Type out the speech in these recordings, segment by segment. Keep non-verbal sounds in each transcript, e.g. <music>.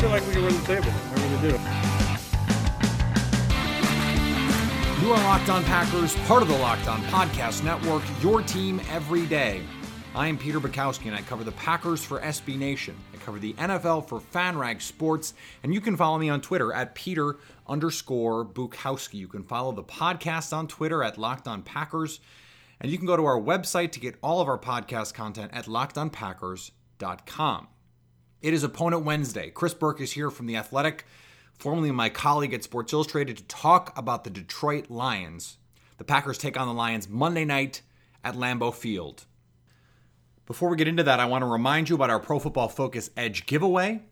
Feel like we can win the table. Really do. You are Locked On Packers, part of the Locked On Podcast Network, your team every day. I am Peter Bukowski, and I cover the Packers for SB Nation. I cover the NFL for FanRag Sports, and you can follow me on Twitter at Peter underscore Bukowski. You can follow the podcast on Twitter at Locked On Packers, and you can go to our website to get all of our podcast content at lockedonpackers.com. It is Opponent Wednesday. Chris Burke is here from The Athletic, formerly my colleague at Sports Illustrated, to talk about the Detroit Lions. The Packers take on the Lions Monday night at Lambeau Field. Before we get into that, I want to remind you about our Pro Football Focus Edge giveaway.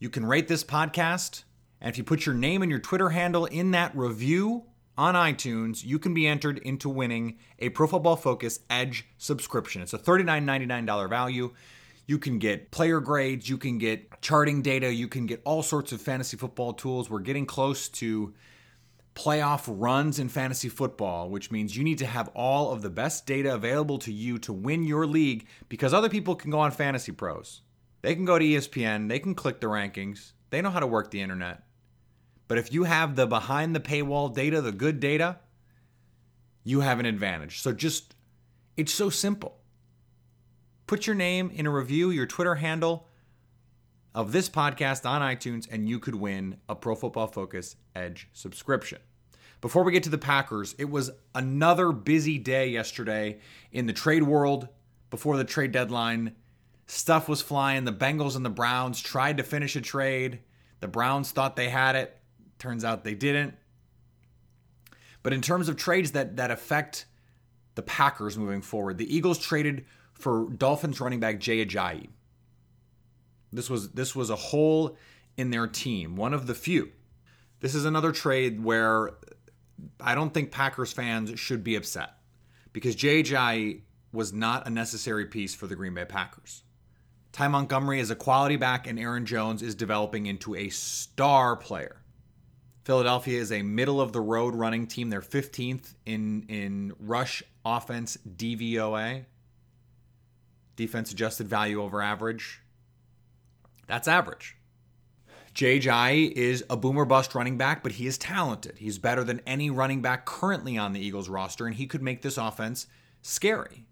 You can rate this podcast, and if you put your name and your Twitter handle in that review on iTunes, you can be entered into winning a Pro Football Focus Edge subscription. It's a $39.99 value. You can get player grades, you can get charting data, you can get all sorts of fantasy football tools. We're getting close to playoff runs in fantasy football, which means you need to have all of the best data available to you to win your league because other people can go on Fantasy Pros. They can go to ESPN, they can click the rankings, they know how to work the internet. But if you have the behind the paywall data, the good data, you have an advantage. So just, it's so simple. Put your name in a review, your Twitter handle of this podcast on iTunes, and you could win a Pro Football Focus Edge subscription. Before we get to the Packers, it was another busy day yesterday in the trade world before the trade deadline. Stuff was flying. The Bengals and the Browns tried to finish a trade. The Browns thought they had it. Turns out they didn't. But in terms of trades that that affect the Packers moving forward, the Eagles traded for Dolphins running back Jay Ajayi. This was this was a hole in their team, one of the few. This is another trade where I don't think Packers fans should be upset because Jay Ajayi was not a necessary piece for the Green Bay Packers. Ty Montgomery is a quality back, and Aaron Jones is developing into a star player. Philadelphia is a middle of the road running team. They're 15th in in rush offense DVOA defense adjusted value over average. That's average. Jai is a boomer bust running back, but he is talented. He's better than any running back currently on the Eagles roster, and he could make this offense scary.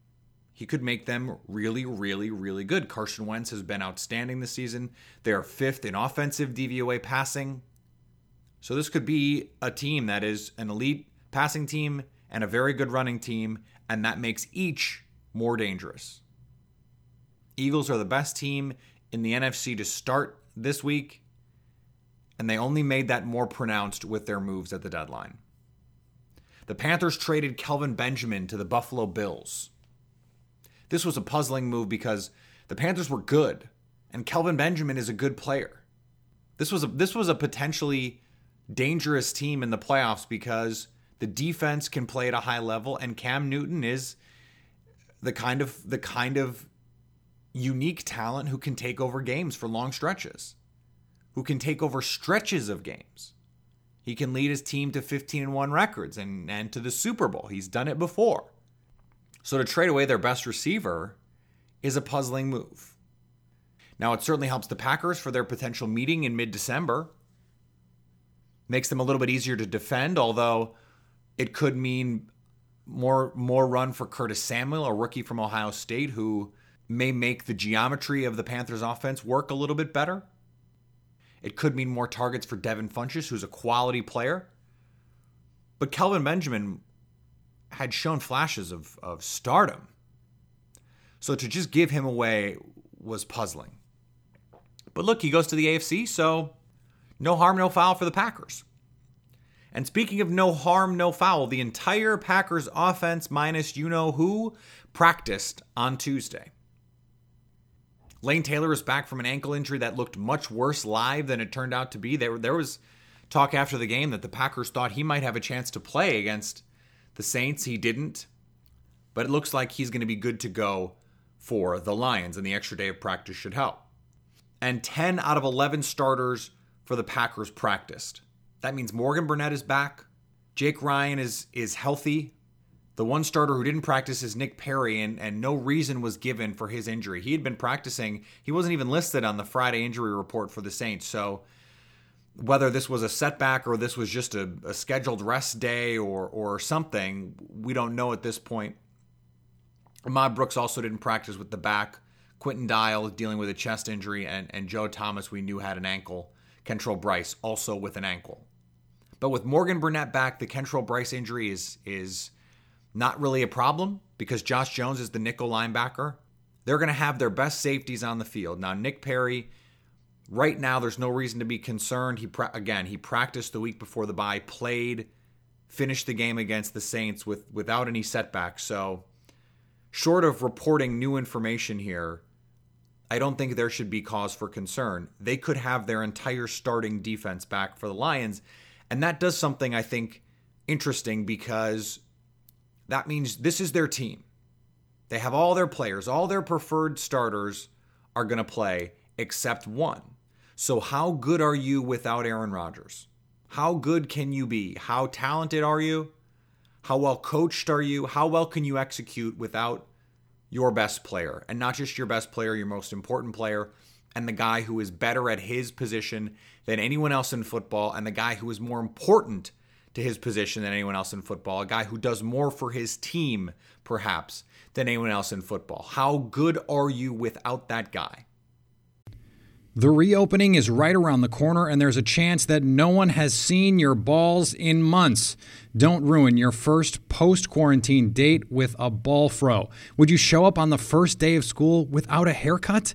He could make them really, really, really good. Carson Wentz has been outstanding this season. They are fifth in offensive DVOA passing. So this could be a team that is an elite passing team and a very good running team, and that makes each more dangerous. Eagles are the best team in the NFC to start this week, and they only made that more pronounced with their moves at the deadline. The Panthers traded Kelvin Benjamin to the Buffalo Bills. This was a puzzling move because the Panthers were good, and Kelvin Benjamin is a good player. This was a this was a potentially dangerous team in the playoffs because the defense can play at a high level and Cam Newton is the kind of the kind of unique talent who can take over games for long stretches, who can take over stretches of games. He can lead his team to 15 and 1 records and, and to the Super Bowl. He's done it before. So to trade away their best receiver is a puzzling move. Now, it certainly helps the Packers for their potential meeting in mid December. Makes them a little bit easier to defend, although it could mean more more run for Curtis Samuel, a rookie from Ohio State who may make the geometry of the Panthers offense work a little bit better. It could mean more targets for Devin Funchess, who's a quality player. But Kelvin Benjamin had shown flashes of, of stardom. So to just give him away was puzzling. But look, he goes to the AFC, so no harm, no foul for the Packers. And speaking of no harm, no foul, the entire Packers offense, minus you know who, practiced on Tuesday. Lane Taylor is back from an ankle injury that looked much worse live than it turned out to be. There, there was talk after the game that the Packers thought he might have a chance to play against the Saints. He didn't, but it looks like he's going to be good to go for the Lions, and the extra day of practice should help. And 10 out of 11 starters for the Packers practiced. That means Morgan Burnett is back. Jake Ryan is is healthy. The one starter who didn't practice is Nick Perry, and, and no reason was given for his injury. He had been practicing, he wasn't even listed on the Friday injury report for the Saints. So, whether this was a setback or this was just a, a scheduled rest day or, or something, we don't know at this point. Ahmad Brooks also didn't practice with the back. Quinton Dial dealing with a chest injury, and, and Joe Thomas, we knew had an ankle. Kentrell Brice also with an ankle. But with Morgan Burnett back, the Kentrell Brice injury is is not really a problem because Josh Jones is the nickel linebacker. They're going to have their best safeties on the field. Now, Nick Perry, right now, there's no reason to be concerned. He again, he practiced the week before the bye, played, finished the game against the Saints with without any setbacks. So, short of reporting new information here, I don't think there should be cause for concern. They could have their entire starting defense back for the Lions, and that does something I think interesting because that means this is their team. They have all their players, all their preferred starters are going to play except one. So, how good are you without Aaron Rodgers? How good can you be? How talented are you? How well coached are you? How well can you execute without your best player? And not just your best player, your most important player, and the guy who is better at his position than anyone else in football, and the guy who is more important to his position than anyone else in football, a guy who does more for his team, perhaps, than anyone else in football. How good are you without that guy? The reopening is right around the corner, and there's a chance that no one has seen your balls in months. Don't ruin your first post quarantine date with a ball fro. Would you show up on the first day of school without a haircut?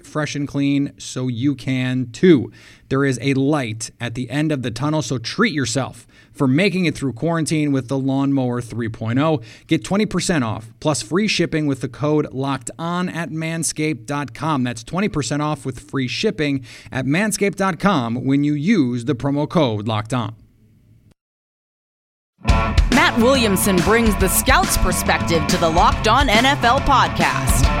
fresh and clean so you can too. There is a light at the end of the tunnel, so treat yourself for making it through quarantine with the Lawnmower 3.0. Get 20% off plus free shipping with the code locked on at manscaped.com. That's 20% off with free shipping at manscaped.com when you use the promo code locked on. Matt Williamson brings the scout's perspective to the Locked On NFL podcast.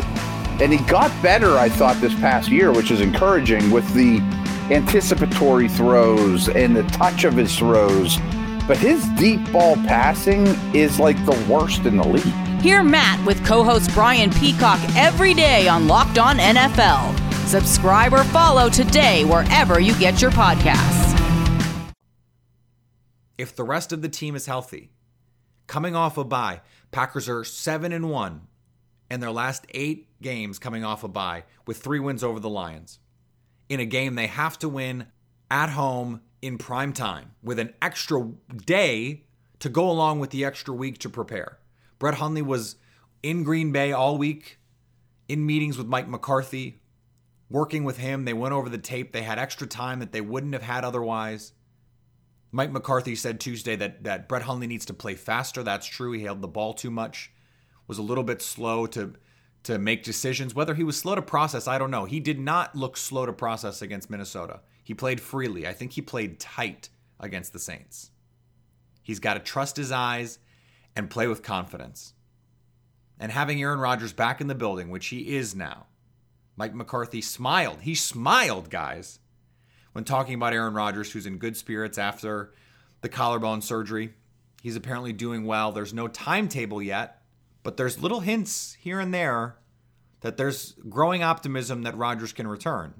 and he got better, I thought, this past year, which is encouraging with the anticipatory throws and the touch of his throws. But his deep ball passing is like the worst in the league. Hear Matt with co host Brian Peacock every day on Locked On NFL. Subscribe or follow today wherever you get your podcasts. If the rest of the team is healthy, coming off a bye, Packers are 7 and 1 and their last eight games coming off a bye with three wins over the Lions. In a game they have to win at home in prime time with an extra day to go along with the extra week to prepare. Brett Hundley was in Green Bay all week in meetings with Mike McCarthy, working with him. They went over the tape. They had extra time that they wouldn't have had otherwise. Mike McCarthy said Tuesday that, that Brett Hundley needs to play faster. That's true. He held the ball too much, was a little bit slow to to make decisions. Whether he was slow to process, I don't know. He did not look slow to process against Minnesota. He played freely. I think he played tight against the Saints. He's got to trust his eyes and play with confidence. And having Aaron Rodgers back in the building, which he is now, Mike McCarthy smiled. He smiled, guys, when talking about Aaron Rodgers, who's in good spirits after the collarbone surgery. He's apparently doing well. There's no timetable yet, but there's little hints here and there that there's growing optimism that Rodgers can return.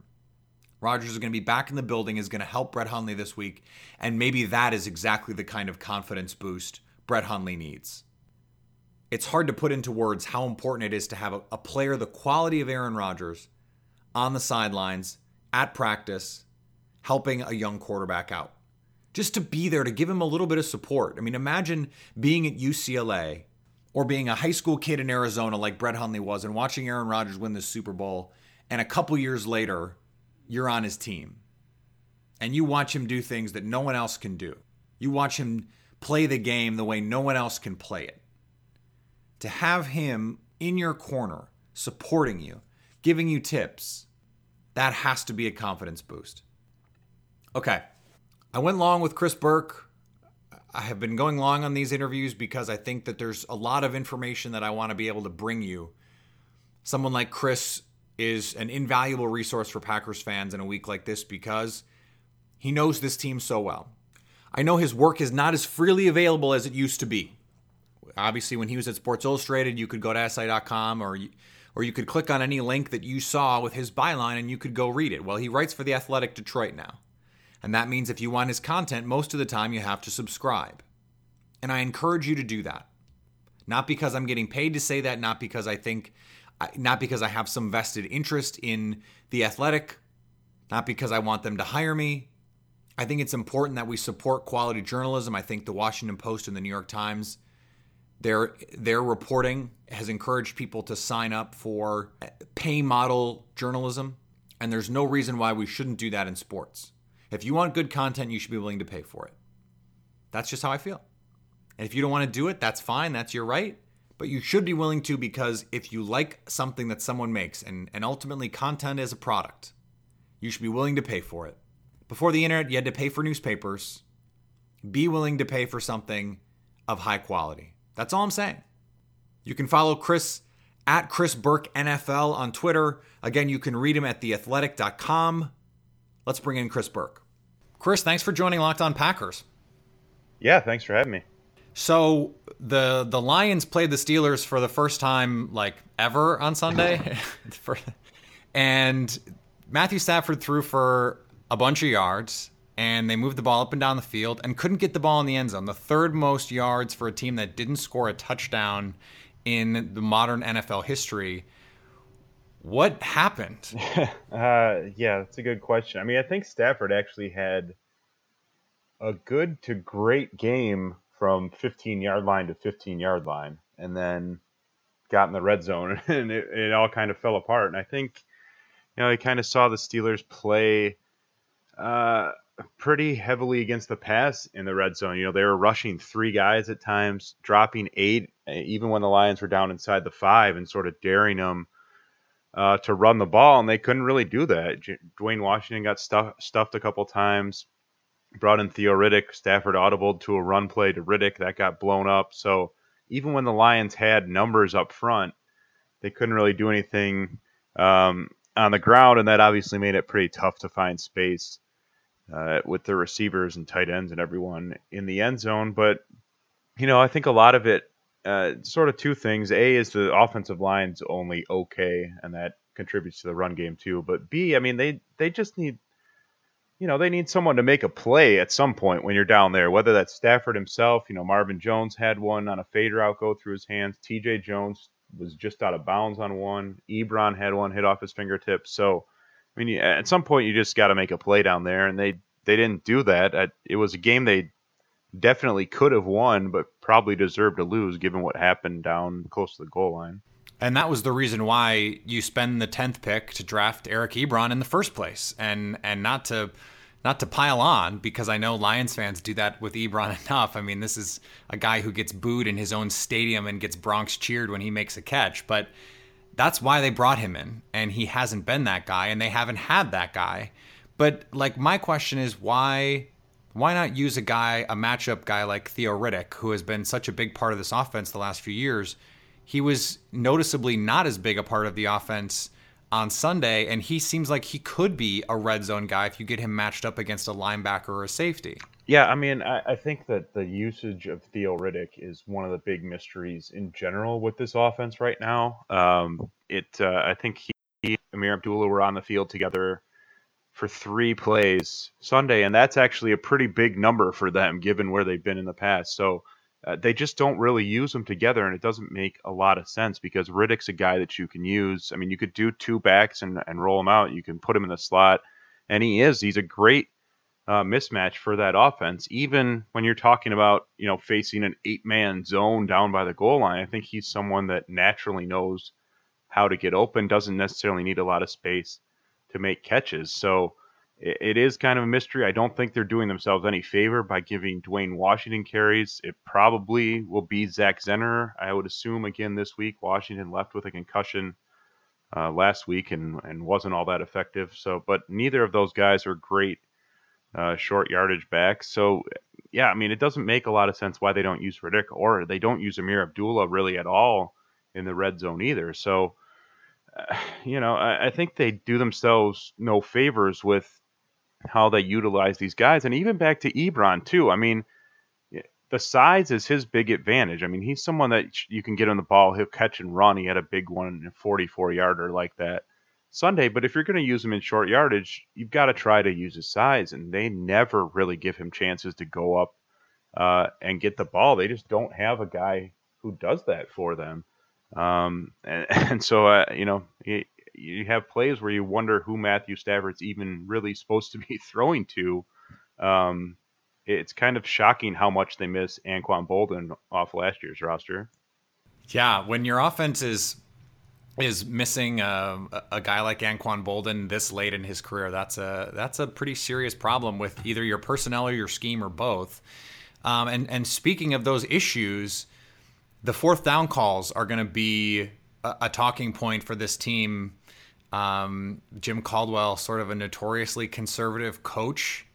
Rodgers is going to be back in the building, is going to help Brett Hundley this week, and maybe that is exactly the kind of confidence boost Brett Hundley needs. It's hard to put into words how important it is to have a, a player the quality of Aaron Rodgers on the sidelines, at practice, helping a young quarterback out. Just to be there to give him a little bit of support. I mean, imagine being at UCLA or being a high school kid in Arizona like Brett Hundley was and watching Aaron Rodgers win the Super Bowl, and a couple years later, you're on his team. And you watch him do things that no one else can do. You watch him play the game the way no one else can play it. To have him in your corner, supporting you, giving you tips, that has to be a confidence boost. Okay. I went long with Chris Burke. I have been going long on these interviews because I think that there's a lot of information that I want to be able to bring you. Someone like Chris is an invaluable resource for Packers fans in a week like this because he knows this team so well. I know his work is not as freely available as it used to be. Obviously, when he was at Sports Illustrated, you could go to SI.com or or you could click on any link that you saw with his byline and you could go read it. Well, he writes for the Athletic Detroit now. And that means if you want his content, most of the time you have to subscribe. And I encourage you to do that. Not because I'm getting paid to say that, not because I think, not because I have some vested interest in the athletic, not because I want them to hire me. I think it's important that we support quality journalism. I think the Washington Post and the New York Times, their their reporting has encouraged people to sign up for pay model journalism, and there's no reason why we shouldn't do that in sports. If you want good content, you should be willing to pay for it. That's just how I feel. And if you don't want to do it, that's fine. That's your right. But you should be willing to because if you like something that someone makes, and, and ultimately content is a product, you should be willing to pay for it. Before the internet, you had to pay for newspapers. Be willing to pay for something of high quality. That's all I'm saying. You can follow Chris at Chris Burke NFL on Twitter. Again, you can read him at theathletic.com. Let's bring in Chris Burke. Chris, thanks for joining Locked On Packers. Yeah, thanks for having me. So the the Lions played the Steelers for the first time like ever on Sunday, <laughs> and Matthew Stafford threw for a bunch of yards, and they moved the ball up and down the field and couldn't get the ball in the end zone. The third most yards for a team that didn't score a touchdown in the modern NFL history. What happened? <laughs> uh, yeah, that's a good question. I mean, I think Stafford actually had a good to great game from 15 yard line to 15 yard line, and then got in the red zone, <laughs> and it, it all kind of fell apart. And I think, you know, I kind of saw the Steelers play uh, pretty heavily against the pass in the red zone. You know, they were rushing three guys at times, dropping eight, even when the Lions were down inside the five, and sort of daring them uh, to run the ball, and they couldn't really do that. J- Dwayne Washington got stuff, stuffed a couple times. Brought in Theo Riddick. Stafford audibled to a run play to Riddick that got blown up. So even when the Lions had numbers up front, they couldn't really do anything um, on the ground, and that obviously made it pretty tough to find space uh, with the receivers and tight ends and everyone in the end zone. But you know, I think a lot of it uh, sort of two things. A is the offensive line's only okay, and that contributes to the run game too. But B, I mean, they they just need, you know, they need someone to make a play at some point when you're down there. Whether that's Stafford himself, you know, Marvin Jones had one on a fade route go through his hands. T.J. Jones was just out of bounds on one. Ebron had one hit off his fingertips. So, I mean, at some point you just got to make a play down there, and they they didn't do that. It was a game they definitely could have won, but probably deserved to lose given what happened down close to the goal line. And that was the reason why you spend the tenth pick to draft Eric Ebron in the first place, and and not to not to pile on because I know Lions fans do that with Ebron <laughs> enough. I mean, this is a guy who gets booed in his own stadium and gets Bronx cheered when he makes a catch, but that's why they brought him in, and he hasn't been that guy, and they haven't had that guy. But like my question is why why not use a guy, a matchup guy like Theo Riddick, who has been such a big part of this offense the last few years? He was noticeably not as big a part of the offense on Sunday, and he seems like he could be a red zone guy if you get him matched up against a linebacker or a safety. Yeah, I mean, I, I think that the usage of Theo Riddick is one of the big mysteries in general with this offense right now. Um, it, uh, I think he, and Ameer Abdullah were on the field together for three plays Sunday, and that's actually a pretty big number for them given where they've been in the past. So uh, they just don't really use them together, and it doesn't make a lot of sense because Riddick's a guy that you can use. I mean, you could do two backs and, and roll him out. You can put him in the slot, and he is. He's a great uh, mismatch for that offense. Even when you're talking about you know facing an eight man zone down by the goal line, I think he's someone that naturally knows how to get open. Doesn't necessarily need a lot of space to make catches. So it, it is kind of a mystery. I don't think they're doing themselves any favor by giving Dwayne Washington carries. It probably will be Zach Zenner. I would assume again this week. Washington left with a concussion. Uh, last week and, and wasn't all that effective. So, but neither of those guys are great uh, short yardage backs. So, yeah, I mean, it doesn't make a lot of sense why they don't use Riddick or they don't use Ameer Abdullah really at all in the red zone either. So, <sighs> you know, I, I, think they do themselves no favors with how they utilize these guys, and even back to Ebron too. I mean, the size is his big advantage. I mean, he's someone that you can get on the ball, he'll catch and run. He had a big one, a 44 yarder like that Sunday. But if you're going to use him in short yardage, you've got to try to use his size, and they never really give him chances to go up uh, and get the ball. They just don't have a guy who does that for them. Um, and, <laughs> and so, uh, you know, you, you, have plays where you wonder who Matthew Stafford's even really supposed to be <laughs> throwing to. Um, it's kind of shocking how much they miss Anquan Boldin off last year's roster. Yeah, when your offense is is missing a, a guy like Anquan Boldin this late in his career, that's a that's a pretty serious problem with either your personnel or your scheme or both. Um, and and speaking of those issues, the fourth down calls are going to be a, a, talking point for this team. Um, Jim Caldwell, sort of a notoriously conservative coach.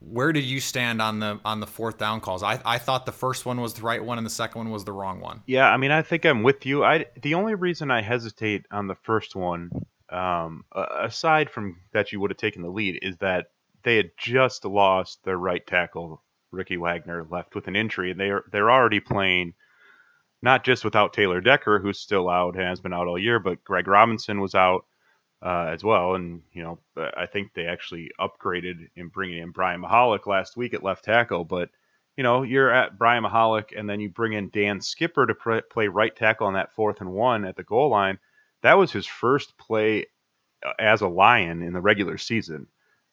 Where did you stand on the on the fourth down calls? I, I thought the first one was the right one and the second one was the wrong one. Yeah, I mean, I think I'm with you. I the only reason I hesitate on the first one, um, aside from that you would have taken the lead, is that they had just lost their right tackle, Ricky Wagner, left with an injury, and they are they're already playing not just without Taylor Decker, who's still out has been out all year, but Greg Robinson was out uh, as well. And, you know, I think they actually upgraded in bringing in Brian Mihalik last week at left tackle. But, you know, you're at Brian Mihalik and then you bring in Dan Skipper to pr- play right tackle on that fourth and one at the goal line. That was his first play uh, as a Lion in the regular season.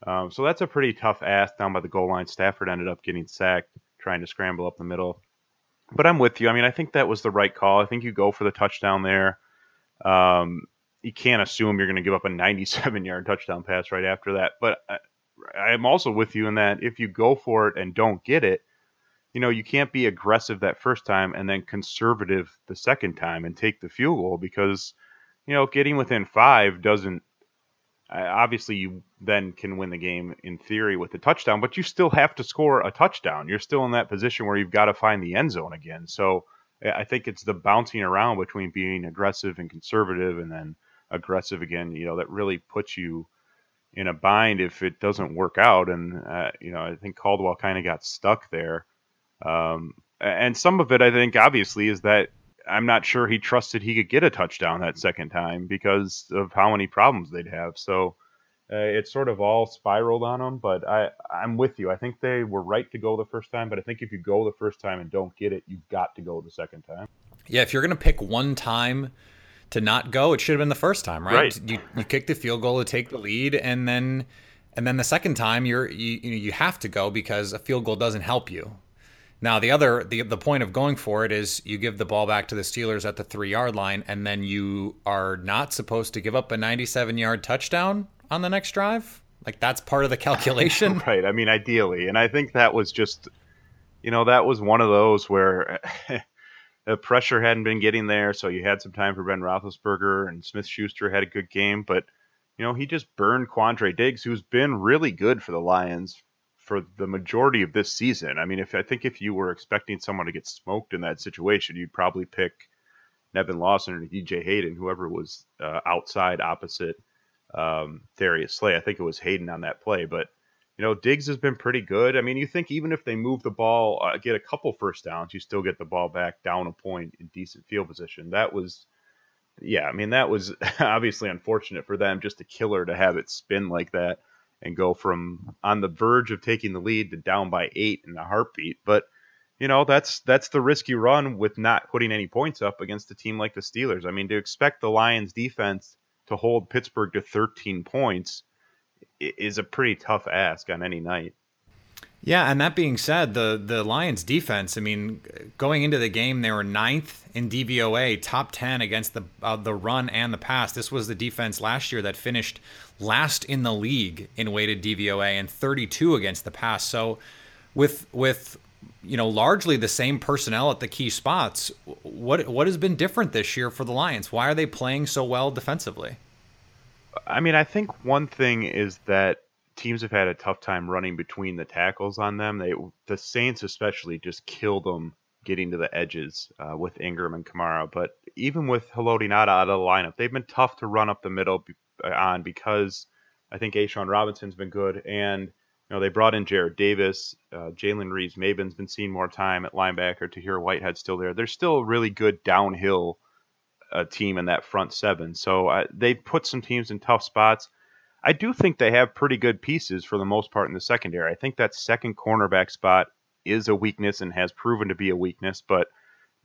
Um, so that's a pretty tough ask down by the goal line. Stafford ended up getting sacked trying to scramble up the middle but I'm with you. I mean, I think that was the right call. I think you go for the touchdown there. Um, you can't assume you're going to give up a 97 <laughs> yard touchdown pass right after that. But I, I'm also with you in that if you go for it and don't get it, you know, you can't be aggressive that first time and then conservative the second time and take the field goal because, you know, getting within five doesn't obviously you then can win the game in theory with a touchdown, but you still have to score a touchdown. You're still in that position where you've got to find the end zone again. So I think it's the bouncing around between being aggressive and conservative and then aggressive again, you know, that really puts you in a bind if it doesn't work out. And, uh, you know, I think Caldwell kind of got stuck there. Um, and some of it, I think, obviously, is that I'm not sure he trusted he could get a touchdown that second time because of how many problems they'd have. So uh, it sort of all spiraled on them. But I, I'm with you. I think they were right to go the first time. But I think if you go the first time and don't get it, you've got to go the second time. Yeah, if you're going to pick one time to not go, it should have been the first time, right? right. You you kick the field goal to take the lead, and then and then the second time you're you you, know, you have to go because a field goal doesn't help you. Now the other the the point of going for it is you give the ball back to the Steelers at the three yard line, and then you are not supposed to give up a 97 yard touchdown on the next drive. Like that's part of the calculation, <laughs> right? I mean, ideally, and I think that was just, you know, that was one of those where <laughs> the pressure hadn't been getting there, so you had some time for Ben Roethlisberger and Smith Schuster had a good game, but you know he just burned Quandre Diggs, who's been really good for the Lions for the majority of this season. I mean, if I think if you were expecting someone to get smoked in that situation, you'd probably pick Nevin Lawson or DJ Hayden, whoever was uh, outside opposite um, Darius Slay. I think it was Hayden on that play, but you know, Diggs has been pretty good. I mean, you think even if they move the ball, uh, get a couple first downs, you still get the ball back down a point in decent field position. That was, yeah, I mean, that was <laughs> obviously unfortunate for them, just a killer to have it spin like that and go from on the verge of taking the lead to down by eight in a heartbeat. But you know that's that's the risk you run with not putting any points up against a team like the Steelers. I mean, to expect the Lions defense to hold Pittsburgh to 13 points is a pretty tough ask on any night. Yeah, and that being said, the the Lions defense, I mean, going into the game they were ninth in DVOA, top 10 against the uh, the run and the pass. This was the defense last year that finished last in the league in weighted DVOA and 32 against the pass. So with with you know largely the same personnel at the key spots, what what has been different this year for the Lions? Why are they playing so well defensively? I mean, I think one thing is that teams have had a tough time running between the tackles on them. They the Saints especially just killed them getting to the edges uh, with Ingram and Kamara. But even with Haloti Ngata out of the lineup, they've been tough to run up the middle uh, on because I think A'Shawn Robinson's been good, and you know they brought in Jarrad Davis, uh, Jalen Reeves Maybin's been seeing more time at linebacker. To Tahir Whitehead's still there. They're still a really good downhill uh, team in that front seven. So uh, they put some teams in tough spots. I do think they have pretty good pieces for the most part in the secondary. I think that second cornerback spot is a weakness and has proven to be a weakness, but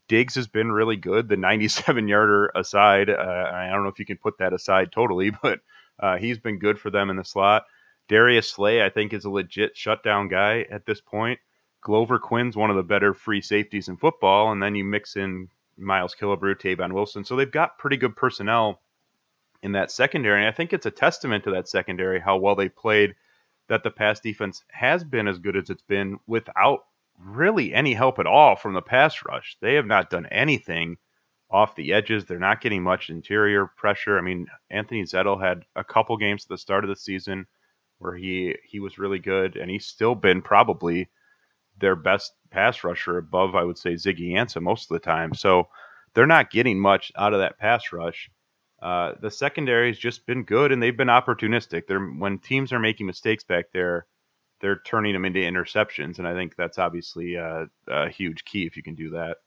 Diggs has been really good. The 97 <laughs> yarder aside, uh, I don't know if you can put that aside totally, <laughs> but uh, he's been good for them in the slot. Darius Slay, I think, is a legit shutdown guy at this point. Glover Quin's one of the better free safeties in football, and then you mix in Miles Killebrew, Tavon Wilson. So they've got pretty good personnel in that secondary. And I think it's a testament to that secondary how well they played that the pass defense has been as good as it's been without really any help at all from the pass rush. They have not done anything off the edges. They're not getting much interior pressure. I mean, Anthony Zettel had a couple games at the start of the season where he he was really good, and he's still been probably their best pass rusher above, I would say, Ziggy Ansah most of the time. So they're not getting much out of that pass rush. Uh, the secondary has just been good, and they've been opportunistic. They're when teams are making mistakes back there, they're turning them into interceptions, and I think that's obviously a, a huge key if you can do that.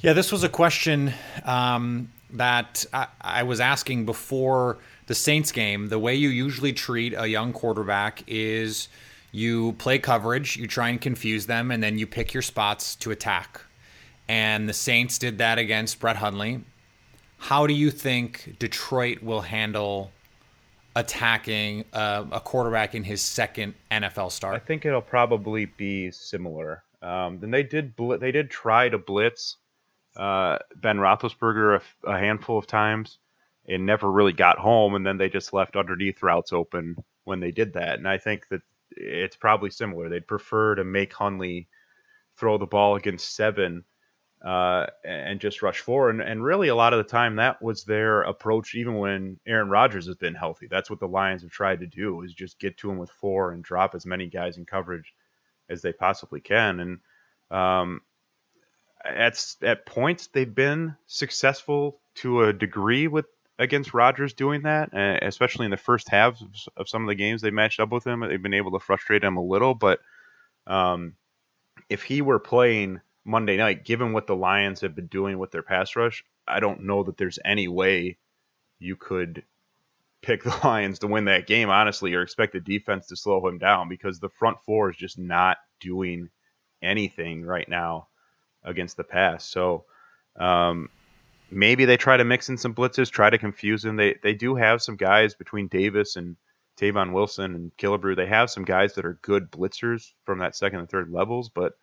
Yeah, this was a question um, that I, I, was asking before the Saints game. The way you usually treat a young quarterback is you play coverage, you try and confuse them, and then you pick your spots to attack. And the Saints did that against Brett Hundley. How do you think Detroit will handle attacking uh, a quarterback in his second NFL start? I think it'll probably be similar. Um, then they did bl- they did try to blitz uh, Ben Roethlisberger a, a, handful of times and never really got home, and then they just left underneath routes open when they did that. And I think that it's probably similar. They'd prefer to make Hundley throw the ball against seven uh, and just rush forward. And, and, really, a lot of the time, that was their approach, even when Aaron Rodgers has been healthy. That's what the Lions have tried to do: is just get to him with four and drop as many guys in coverage as they possibly can. And um, at at points, they've been successful to a degree with against Rodgers doing that, especially in the first halves of, of some of the games they matched up with him. They've been able to frustrate him a little, but um, if he were playing Monday night, given what the Lions have been doing with their pass rush, I don't know that there's any way you could pick the <laughs> Lions to win that game, honestly, or expect the defense to slow him down because the front four is just not doing anything right now against the pass. So um, maybe they try to mix in some blitzes, try to confuse him. They they do have some guys between Davis and Tavon Wilson and Killebrew. They have some guys that are good blitzers from that second and third levels, but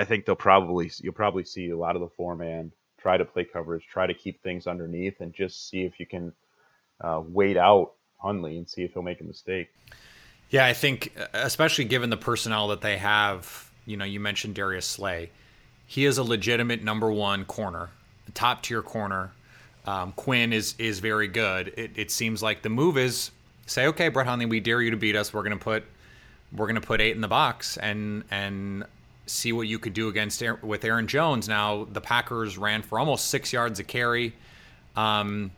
I think they'll probably you'll probably see a lot of the four man try to play coverage, try to keep things underneath, and just see if you can uh, wait out Hundley and see if he'll make a mistake. Yeah, I think especially given the personnel that they have, you know, you mentioned Darius Slay. He is a legitimate number one corner, top tier corner. Um, Quin is is very good. It, it seems like the move is say, okay, Brett Hundley, we dare you to beat us. We're gonna put we're gonna put eight in the box and and see what you could do against with Aaron Jones. Now the Packers ran for almost six yards a carry. Um,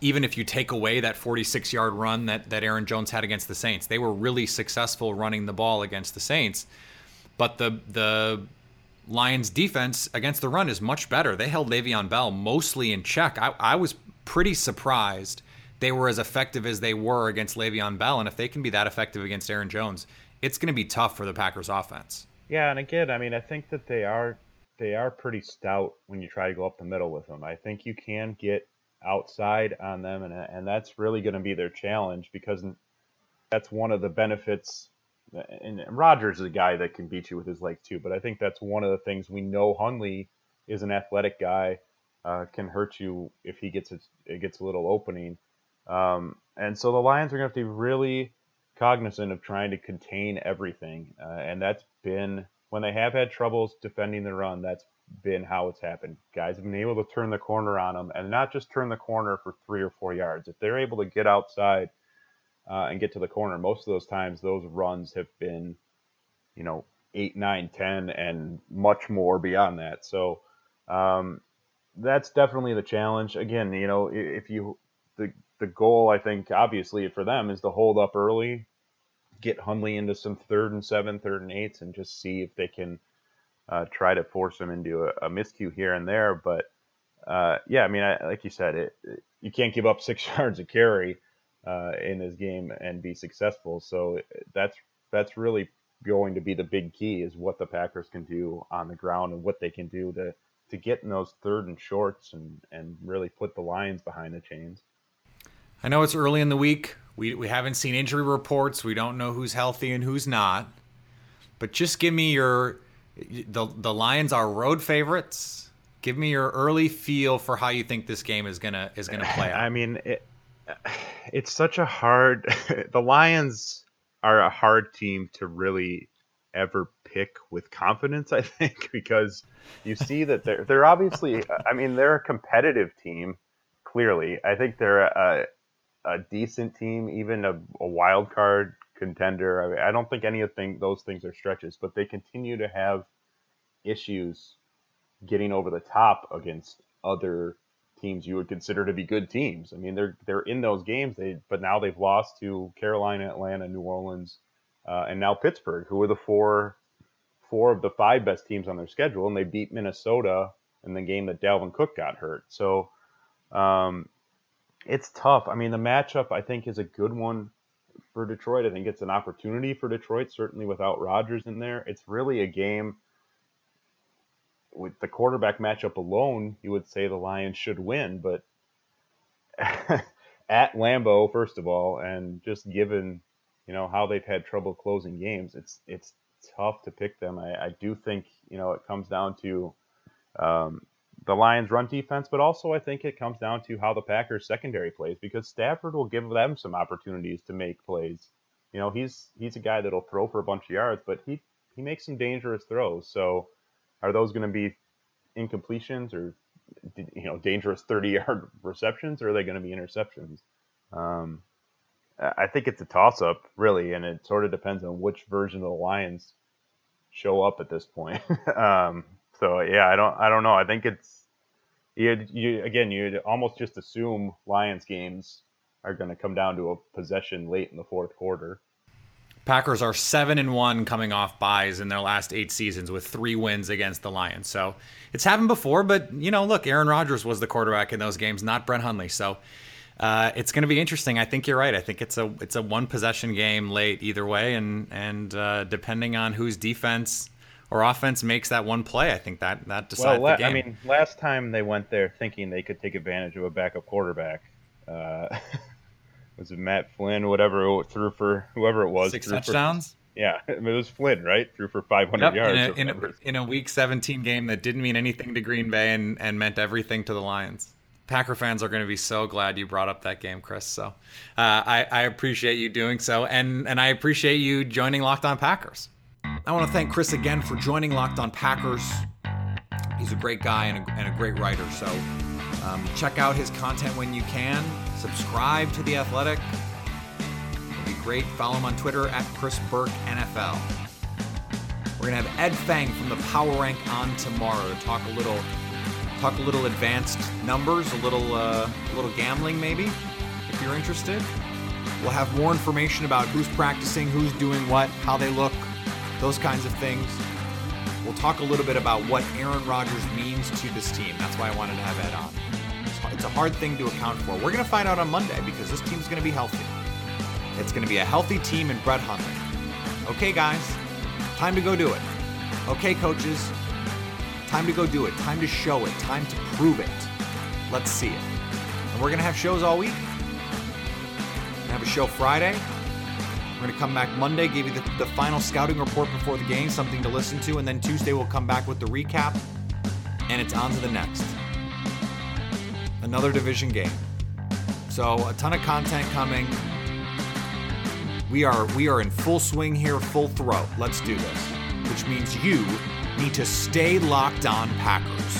even if you take away that 46 yard run that, that Aaron Jones had against the Saints, they were really successful running the ball against the Saints. But the the Lions defense against the run is much better. They held Le'Veon Bell mostly in check. I, I was pretty surprised they were as effective as they were against Le'Veon Bell. And if they can be that effective against Aaron Jones, it's going to be tough for the Packers offense. Yeah, and again, I mean, I think that they are they are pretty stout when you try to go up the middle with them. I think you can get outside on them, and and that's really going to be their challenge because that's one of the benefits. And Rodgers is a guy that can beat you with his legs too, but I think that's one of the things we know. Hundley is an athletic guy, uh, can hurt you if he gets a, it gets a little opening, um, and so the Lions are going to have to be really cognizant of trying to contain everything, uh, and that's been when they have had troubles defending the run. That's been how it's happened. Guys have been able to turn the corner on them and not just turn the corner for three or four yards. If they're able to get outside uh, and get to the corner, most of those times those runs have been, you know, eight, nine, ten, and much more beyond that. So um, that's definitely the challenge. Again, you know, if you the the goal, I think, obviously for them is to hold up early, get Hundley into some third and seven, third and eights, and just see if they can uh, try to force him into a, a, miscue here and there. But uh, yeah, I mean, I, like you said, it, it, you can't give up <laughs> six yards of carry uh, in this game and be successful. So that's that's really going to be the big key is what the Packers can do on the ground and what they can do to to get in those third and shorts and and really put the Lions behind the chains. I know it's early in the week. We we haven't seen injury reports. We don't know who's healthy and who's not. But just give me your the the Lions are road favorites. Give me your early feel for how you think this game is gonna is gonna play <sighs> out. I mean, it, <sighs> it's such a hard. <laughs> the Lions are a hard team to really ever pick with confidence. <laughs> I think because you see that they're they're obviously. I mean, they're a competitive team. Clearly, I think they're a, a decent team, even a, a wild card contender. I, mean, I don't think any of thing, those things are stretches, but they continue to have issues getting over the top against other teams you would consider to be good teams. I mean, they're they're in those games, they but now they've lost to Carolina, Atlanta, New Orleans, uh, and now Pittsburgh, who are the four four of the five best teams on their schedule, and they beat Minnesota in the game that Dalvin Cook got hurt. So um, it's tough. I mean, the matchup I think is a good one for Detroit. I think it's an opportunity for Detroit, certainly without Rodgers in there. It's really a game with the quarterback matchup alone, you would say the Lions should win, but <laughs> at Lambeau, first of all, and just given you know how they've had trouble closing games, it's it's tough to pick them. I, I do think you know it comes down to um, the Lions' run defense, but also I think it comes down to how the Packers' secondary plays because Stafford will give them some opportunities to make plays. You know, he's he's a guy that'll throw for a bunch of yards, but he he makes some dangerous throws. So, are those going to be incompletions or you know dangerous 30 yard <laughs> receptions, or are they going to be interceptions? Um, I think it's a toss up, really, and it sort of depends on which version of the Lions show up at this point. <laughs> um, so yeah, I don't I don't know. I think it's you you again you'd almost just assume Lions games are going to come down to a possession late in the fourth quarter. Packers are seven and one coming off byes in their last eight seasons with three wins against the Lions. So it's happened before, but you know, look, Aaron Rodgers was the quarterback in those games, not Brett Hundley. So uh, it's going to be interesting. I think you're right. I think it's a it's a one possession game late either way, and and uh, depending on whose defense or offense makes that one play, I think that that decides well, the game. I mean, last time they went there thinking they could take advantage of a backup quarterback. Uh, <laughs> was it Matt Flynn, whatever threw for whoever it was, six touchdowns. Yeah, I <laughs> mean, it was Flynn, right? Threw for 500 Yep, yards. in, a, in, a, in a Week 17 game that didn't mean anything to Green Bay and, and meant everything to the Lions. Packer fans are going to be so glad you brought up that game, Chris. So uh, I, I appreciate you doing so, and and I appreciate you joining Locked On Packers. I want to thank Chris again for joining Locked On Packers. He's a great guy and a, and a great writer. So um, check out his content when you can. Subscribe to The Athletic. It'll be great. Follow him on Twitter at Chris Burke NFL. We're gonna have Ed Feng from the Power Rank on tomorrow to talk a little, talk a little advanced numbers, a little, uh, a little gambling maybe, if you're interested. We'll have more information about who's practicing, who's doing what, how they look, those kinds of things. We'll talk a little bit about what Aaron Rodgers means to this team. That's why I wanted to have Ed on. It's- a hard thing to account for. We're gonna find out on Monday because this team's gonna be healthy. It's gonna be a healthy team in Brett Hundley. Okay, guys, time to go do it. Okay, coaches, time to go do it. Time to show it. Time to prove it. Let's see it. And we're gonna have shows all week. Have a show Friday. We're gonna come back Monday, give you the, the final scouting report before the game, something to listen to, and then Tuesday we'll come back with the recap, and it's on to the next. Another division game. So a ton of content coming. We are we are in full swing here, full throat. Let's do this. Which means you need to stay locked on Packers.